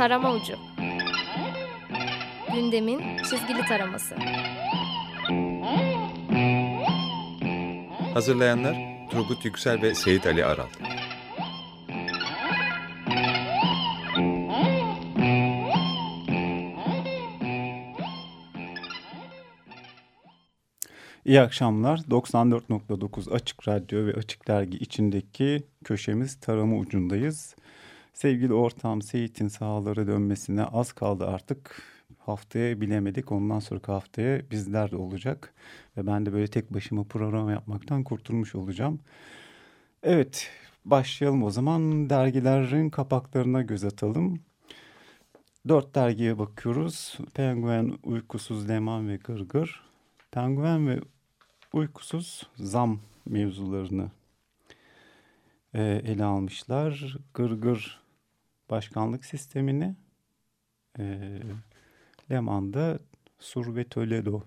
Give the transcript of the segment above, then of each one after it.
Tarama Ucu Gündemin çizgili taraması Hazırlayanlar Turgut Yüksel ve Seyit Ali Aral İyi akşamlar. 94.9 Açık Radyo ve Açık Dergi içindeki köşemiz tarama ucundayız. Sevgili ortam Seyit'in sahalara dönmesine az kaldı artık. Haftaya bilemedik. Ondan sonraki haftaya bizler de olacak. Ve ben de böyle tek başıma program yapmaktan kurtulmuş olacağım. Evet başlayalım o zaman. Dergilerin kapaklarına göz atalım. Dört dergiye bakıyoruz. Penguen, Uykusuz, Leman ve Gırgır. Penguen ve uykusuz zam mevzularını e, ele almışlar. Gırgır başkanlık sistemini e, Leman'da Sur ve Toledo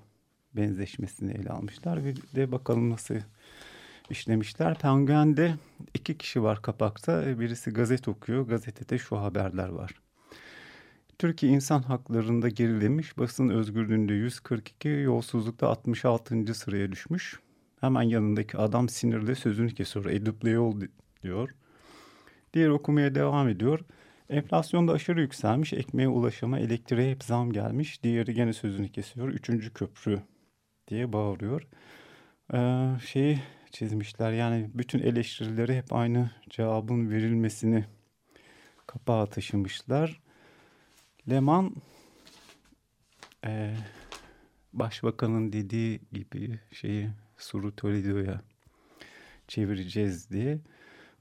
benzeşmesini ele almışlar. Bir de bakalım nasıl işlemişler. Penguen'de iki kişi var kapakta. Birisi gazete okuyor. Gazetede şu haberler var. Türkiye insan haklarında gerilemiş, basın özgürlüğünde 142, yolsuzlukta 66. sıraya düşmüş. Hemen yanındaki adam sinirle sözünü kesiyor. Edip yol diyor. Diğer okumaya devam ediyor. Enflasyon da aşırı yükselmiş. Ekmeğe ulaşama, elektriğe hep zam gelmiş. Diğeri gene sözünü kesiyor. Üçüncü köprü diye bağırıyor. Ee, şeyi çizmişler. Yani bütün eleştirileri hep aynı cevabın verilmesini kapağa taşımışlar. Leman e, başbakanın dediği gibi şeyi Suru Toledo'ya çevireceğiz diye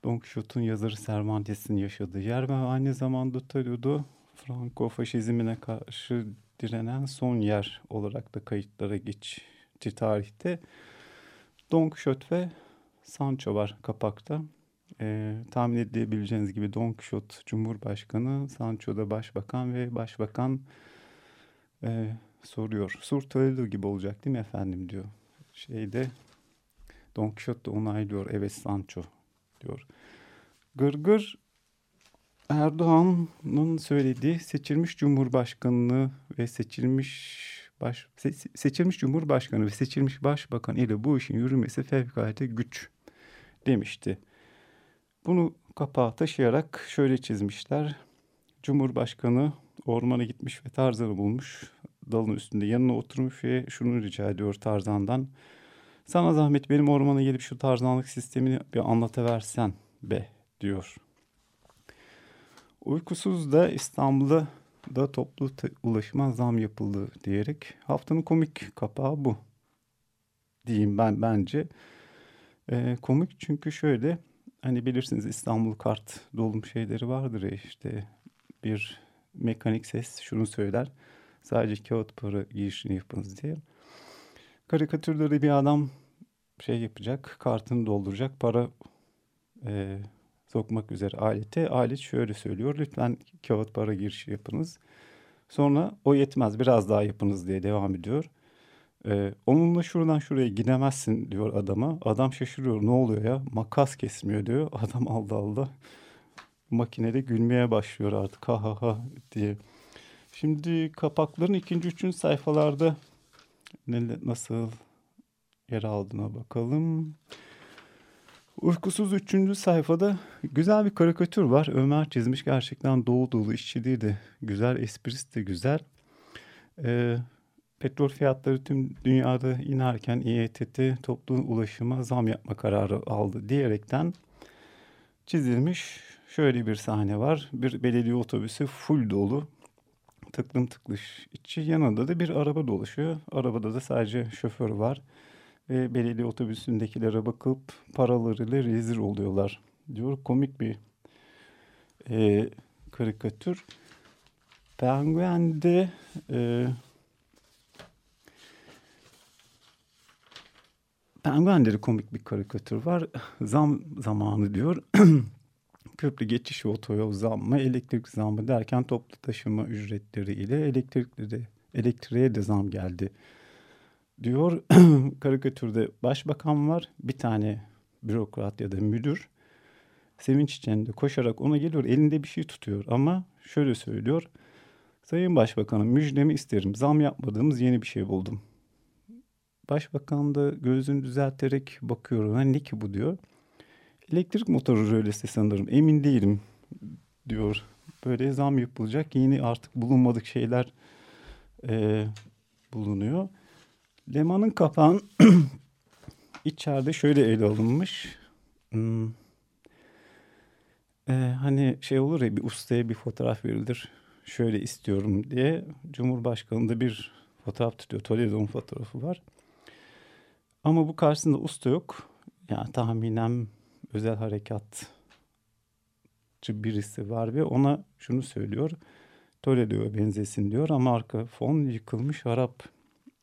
Don Quixote'un yazarı Cervantes'in yaşadığı yer ve aynı zamanda Toledo Franco faşizmine karşı direnen son yer olarak da kayıtlara geçti tarihte. Don Quixote ve Sancho var kapakta. E, tahmin edebileceğiniz gibi Don Quixote Cumhurbaşkanı, Sancho da Başbakan ve Başbakan e, soruyor. Sur Toledo gibi olacak değil mi efendim diyor. Şeyde Don Quixote de onaylıyor. Evet Sancho diyor. Gırgır Erdoğan'ın söylediği seçilmiş Cumhurbaşkanlığı ve seçilmiş baş, seçilmiş Cumhurbaşkanı ve seçilmiş Başbakan ile bu işin yürümesi fevkalade güç demişti. Bunu kapağa taşıyarak şöyle çizmişler. Cumhurbaşkanı ormana gitmiş ve Tarzan'ı bulmuş. Dalın üstünde yanına oturmuş ve şunu rica ediyor Tarzan'dan. Sana zahmet benim ormana gelip şu tarzanlık sistemini bir anlatıversen be diyor. Uykusuz da İstanbul'da da toplu ulaşıma zam yapıldı diyerek haftanın komik kapağı bu diyeyim ben bence. E, komik çünkü şöyle hani bilirsiniz İstanbul kart dolum şeyleri vardır ya işte bir mekanik ses şunu söyler. Sadece kağıt para girişini yapınız diye. Karikatürde bir adam şey yapacak, kartını dolduracak, para e, sokmak üzere alete. Alet şöyle söylüyor, lütfen kağıt para girişi yapınız. Sonra o yetmez, biraz daha yapınız diye devam ediyor. Ee, onunla şuradan şuraya gidemezsin diyor adama. Adam şaşırıyor ne oluyor ya makas kesmiyor diyor. Adam Allah Allah makinede gülmeye başlıyor artık ha ha ha diye. Şimdi kapakların ikinci üçüncü sayfalarda nasıl yer aldığına bakalım. Uykusuz üçüncü sayfada güzel bir karikatür var. Ömer çizmiş gerçekten dolu dolu işçiliği de güzel, esprisi de güzel. Ee, petrol fiyatları tüm dünyada inerken İETT toplu ulaşıma zam yapma kararı aldı diyerekten çizilmiş şöyle bir sahne var. Bir belediye otobüsü full dolu. Tıklım tıklış içi yanında da bir araba dolaşıyor. Arabada da sadece şoför var. Ve belediye otobüsündekilere bakıp paralarıyla rezil oluyorlar diyor. Komik bir e, karikatür. Penguen'de e, Penguenleri komik bir karikatür var. Zam zamanı diyor. Köprü geçiş otoyol zammı, elektrik zammı derken toplu taşıma ücretleri ile elektrikleri, elektriğe de zam geldi. Diyor karikatürde başbakan var, bir tane bürokrat ya da müdür. sevinç içinde koşarak ona geliyor. Elinde bir şey tutuyor ama şöyle söylüyor. Sayın Başbakanım müjdemi isterim. Zam yapmadığımız yeni bir şey buldum. Başbakan da gözünü düzelterek bakıyor. Ha, ne ki bu diyor. Elektrik motoru rölesi sanırım. Emin değilim diyor. Böyle zam yapılacak. Yeni artık bulunmadık şeyler e, bulunuyor. Leman'ın kapağın içeride şöyle ele alınmış. Hmm. Ee, hani şey olur ya bir ustaya bir fotoğraf verilir. Şöyle istiyorum diye. Cumhurbaşkanı da bir fotoğraf tutuyor. Toledo'nun fotoğrafı var. Ama bu karşısında usta yok. Yani tahminen özel harekatçı birisi var ve ona şunu söylüyor. Toledo'ya benzesin diyor ama arka fon yıkılmış harap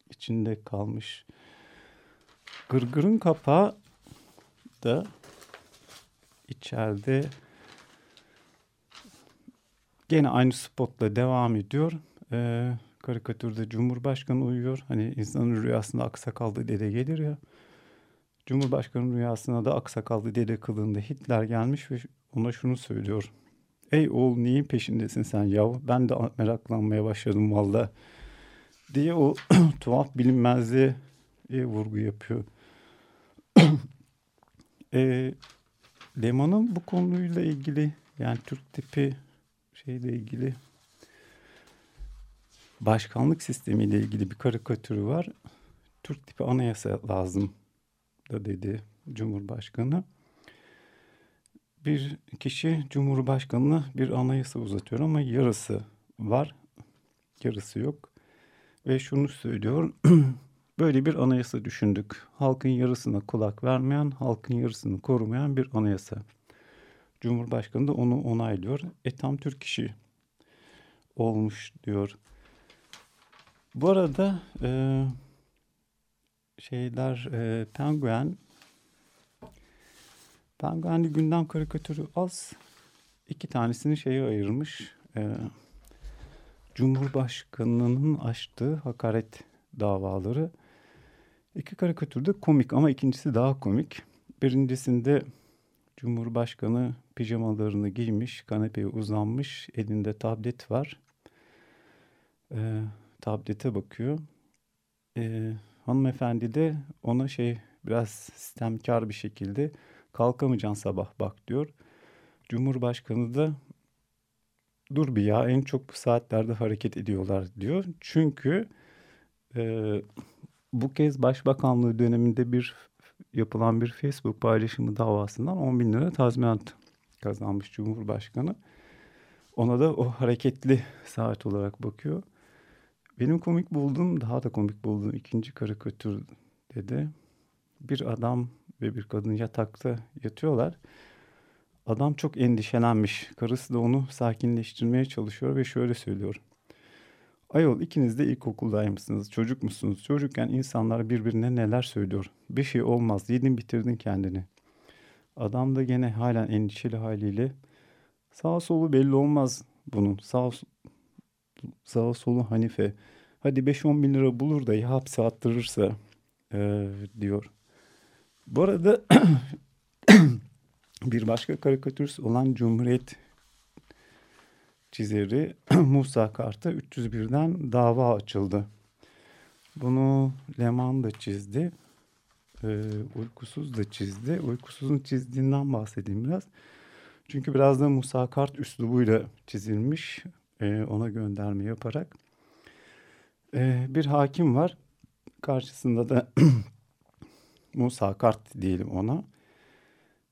içinde kalmış. Gırgırın kapağı da içeride gene aynı spotla devam ediyor. Ee, karikatürde Cumhurbaşkanı uyuyor. Hani insanın rüyasında aksakallı dede gelir ya. Cumhurbaşkanı rüyasına da aksakallı dede kılığında Hitler gelmiş ve ona şunu söylüyor. Ey oğul neyin peşindesin sen yav? Ben de meraklanmaya başladım valla. Diye o tuhaf bilinmezliğe vurgu yapıyor. e, Leman'ın bu konuyla ilgili yani Türk tipi şeyle ilgili başkanlık sistemiyle ilgili bir karikatürü var. Türk tipi anayasa lazım da dedi Cumhurbaşkanı. Bir kişi Cumhurbaşkanı'na bir anayasa uzatıyor ama yarısı var, yarısı yok. Ve şunu söylüyor, böyle bir anayasa düşündük. Halkın yarısına kulak vermeyen, halkın yarısını korumayan bir anayasa. Cumhurbaşkanı da onu onaylıyor. E tam Türk işi olmuş diyor. Bu arada e, şeyler e, Penguen Penguen'li gündem karikatürü az. iki tanesini şeye ayırmış. E, Cumhurbaşkanının açtığı hakaret davaları. İki karikatürde komik ama ikincisi daha komik. Birincisinde Cumhurbaşkanı pijamalarını giymiş, kanepeye uzanmış, elinde tablet var. E, tablete bakıyor. E, hanımefendi de ona şey biraz sistemkar bir şekilde kalkamayacaksın sabah bak diyor. Cumhurbaşkanı da dur bir ya en çok bu saatlerde hareket ediyorlar diyor. Çünkü e, bu kez başbakanlığı döneminde bir yapılan bir Facebook paylaşımı davasından 10 bin lira tazminat kazanmış Cumhurbaşkanı. Ona da o hareketli saat olarak bakıyor. Benim komik bulduğum, daha da komik bulduğum ikinci karikatür dedi. Bir adam ve bir kadın yatakta yatıyorlar. Adam çok endişelenmiş. Karısı da onu sakinleştirmeye çalışıyor ve şöyle söylüyor. Ayol ikiniz de ilkokuldaymışsınız, çocuk musunuz? Çocukken insanlar birbirine neler söylüyor. Bir şey olmaz, yedin bitirdin kendini. Adam da gene halen endişeli haliyle sağ solu belli olmaz bunun. Sağ, sağ solu Hanife. Hadi 5-10 bin lira bulur da ya hapse attırırsa e, diyor. Bu arada bir başka karikatürist olan Cumhuriyet çizeri Musa Kart'a 301'den dava açıldı. Bunu Leman da çizdi. E, uykusuz da çizdi. Uykusuzun çizdiğinden bahsedeyim biraz. Çünkü biraz da Musa Kart üslubuyla çizilmiş. E, ona gönderme yaparak. E, bir hakim var. Karşısında da Musa Kart diyelim ona.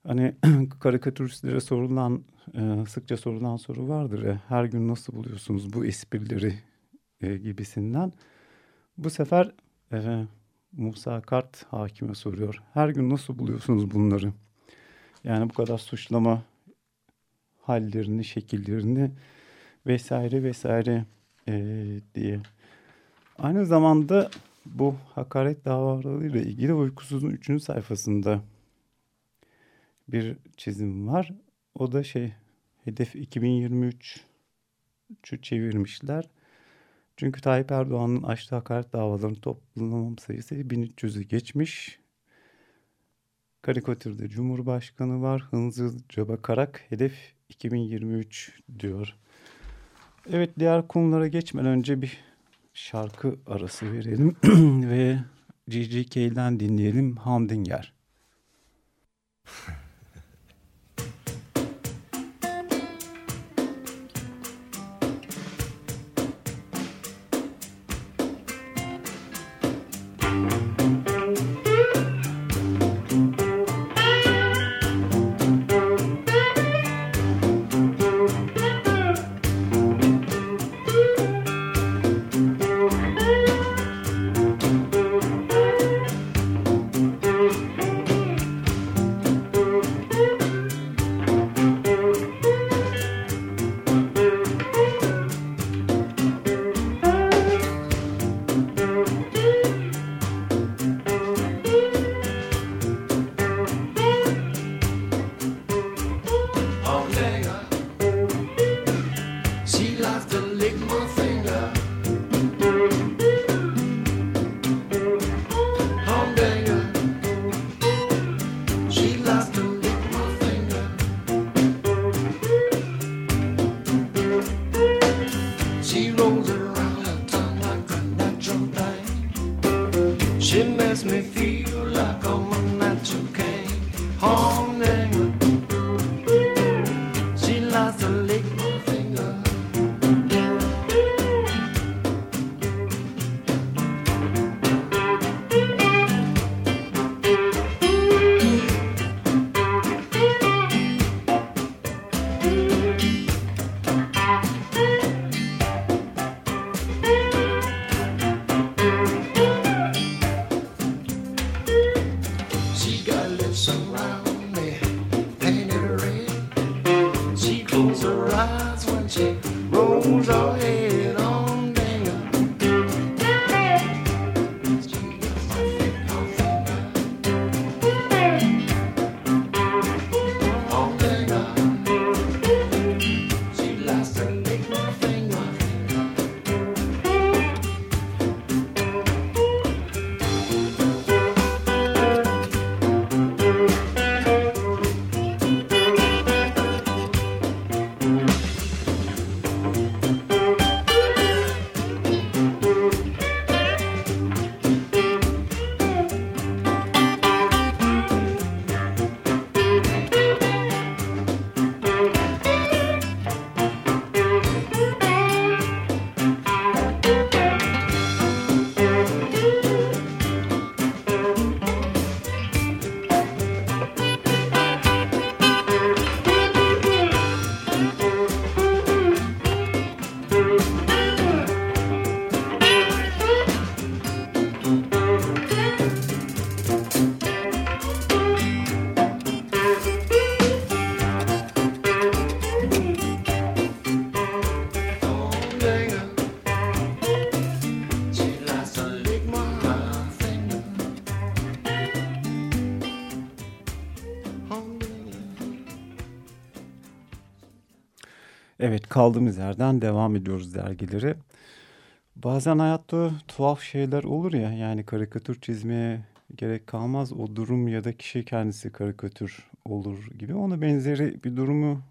Hani karikatüristlere sorulan, e, sıkça sorulan soru vardır ya. Her gün nasıl buluyorsunuz bu esprileri e, gibisinden. Bu sefer e, Musa Kart hakime soruyor. Her gün nasıl buluyorsunuz bunları? Yani bu kadar suçlama hallerini, şekillerini vesaire vesaire e, diye. Aynı zamanda bu hakaret davalarıyla ilgili uykusuzun üçüncü sayfasında bir çizim var. O da şey hedef 2023 çevirmişler. Çünkü Tayyip Erdoğan'ın açtığı hakaret davalarının toplam sayısı 1300'ü geçmiş. Karikatürde Cumhurbaşkanı var. Hınzırca bakarak hedef 2023 diyor. Evet diğer konulara geçmeden önce bir şarkı arası verelim ve GGK'den dinleyelim Hamdinger. kaldığımız yerden devam ediyoruz dergileri. Bazen hayatta tuhaf şeyler olur ya yani karikatür çizmeye gerek kalmaz. O durum ya da kişi kendisi karikatür olur gibi. Ona benzeri bir durumu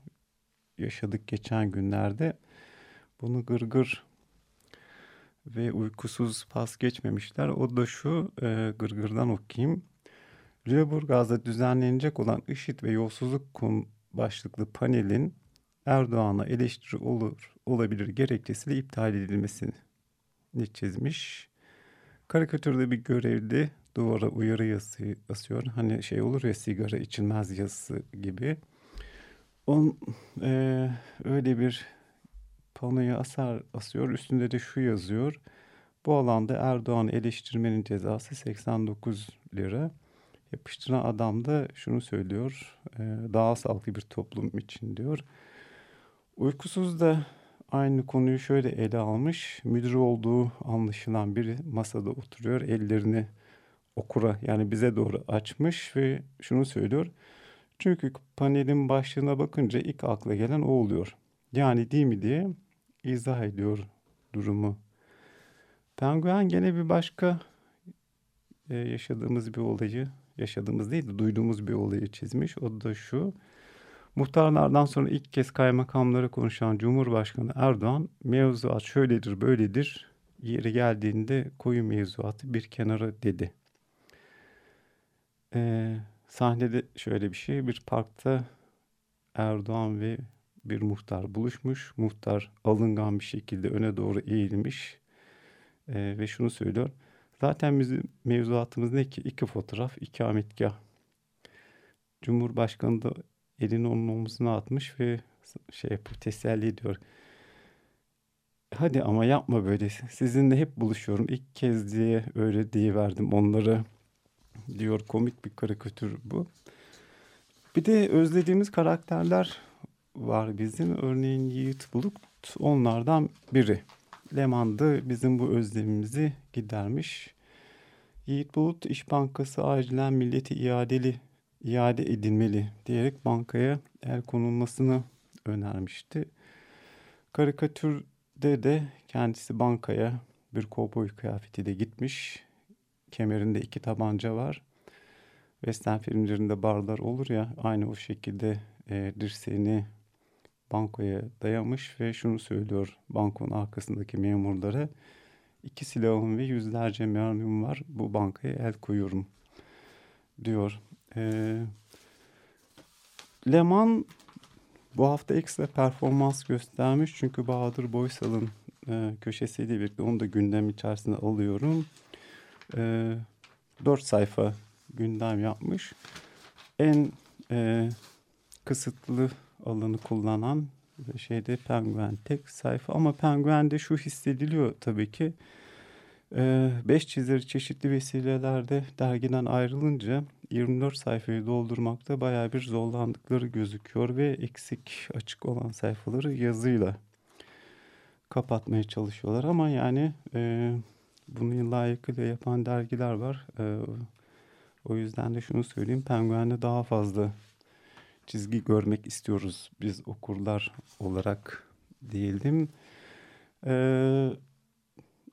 yaşadık geçen günlerde. Bunu gırgır ve uykusuz pas geçmemişler. O da şu e, gırgırdan okuyayım. Lüleburgaz'da düzenlenecek olan IŞİD ve yolsuzluk başlıklı panelin Erdoğan'a eleştiri olur olabilir gerekçesiyle iptal edilmesini çizmiş. Karikatürde bir görevli duvara uyarı yazısı asıyor. Hani şey olur ya sigara içilmez yazısı gibi. On, e, öyle bir panoya asar asıyor. Üstünde de şu yazıyor. Bu alanda Erdoğan eleştirmenin cezası 89 lira. Yapıştıran adam da şunu söylüyor. E, daha sağlıklı bir toplum için diyor. Uykusuz da aynı konuyu şöyle ele almış. Müdür olduğu anlaşılan biri masada oturuyor. Ellerini okura yani bize doğru açmış ve şunu söylüyor. Çünkü panelin başlığına bakınca ilk akla gelen o oluyor. Yani değil mi diye izah ediyor durumu. Penguen gene bir başka e, yaşadığımız bir olayı yaşadığımız değil de duyduğumuz bir olayı çizmiş. O da şu. Muhtarlardan sonra ilk kez kaymakamlara konuşan Cumhurbaşkanı Erdoğan mevzuat şöyledir böyledir yeri geldiğinde koyu mevzuatı bir kenara dedi. Ee, sahnede şöyle bir şey bir parkta Erdoğan ve bir muhtar buluşmuş. Muhtar alıngan bir şekilde öne doğru eğilmiş ee, ve şunu söylüyor. Zaten bizim mevzuatımız ne ki? İki fotoğraf, iki ametgah. Cumhurbaşkanı da elini onun omzuna atmış ve şey yapıyor, teselli ediyor. Hadi ama yapma böyle. Sizinle hep buluşuyorum. İlk kez diye öyle diye verdim onları diyor. Komik bir karikatür bu. Bir de özlediğimiz karakterler var bizim. Örneğin Yiğit Bulut onlardan biri. Leman'da bizim bu özlemimizi gidermiş. Yiğit Bulut İş Bankası acilen milleti iadeli iade edilmeli diyerek bankaya el konulmasını önermişti. Karikatürde de kendisi bankaya bir kovboy kıyafetiyle gitmiş. Kemerinde iki tabanca var. Western filmlerinde barlar olur ya aynı o şekilde e, dirseğini bankoya dayamış ve şunu söylüyor bankonun arkasındaki memurlara. iki silahım ve yüzlerce mermim var bu bankaya el koyuyorum diyor. E, Leman bu hafta ekstra performans göstermiş çünkü Bahadır Boysal'ın e, köşesiyle birlikte onu da gündem içerisine alıyorum. E, 4 sayfa gündem yapmış. En e, kısıtlı alanı kullanan şeyde Penguen tek sayfa ama Penguen'de şu hissediliyor tabii ki. E, beş çizeri çeşitli vesilelerde dergiden ayrılınca 24 sayfayı doldurmakta baya bir zorlandıkları gözüküyor ve eksik açık olan sayfaları yazıyla kapatmaya çalışıyorlar ama yani e, bunu layıkıyla yapan dergiler var. E, o yüzden de şunu söyleyeyim Penguen'de daha fazla çizgi görmek istiyoruz biz okurlar olarak diyelim. Ee,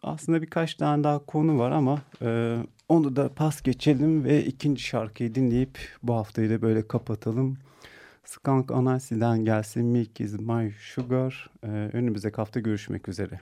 aslında birkaç tane daha konu var ama e, onu da pas geçelim ve ikinci şarkıyı dinleyip bu haftayı da böyle kapatalım. Skunk Anansi'den gelsin Milk is my sugar. Ee, önümüzdeki hafta görüşmek üzere.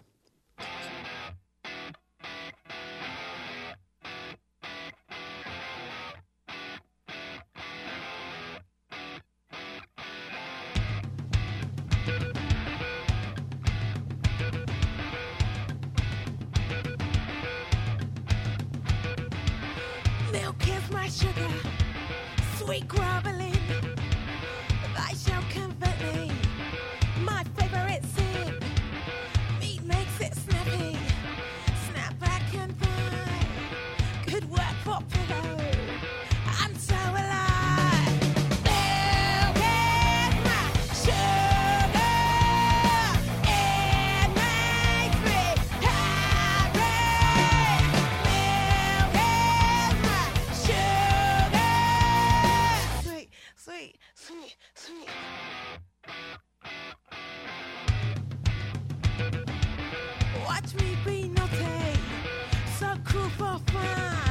Milk is my sugar, sweet groveling. Let me be naughty, so cool for fun.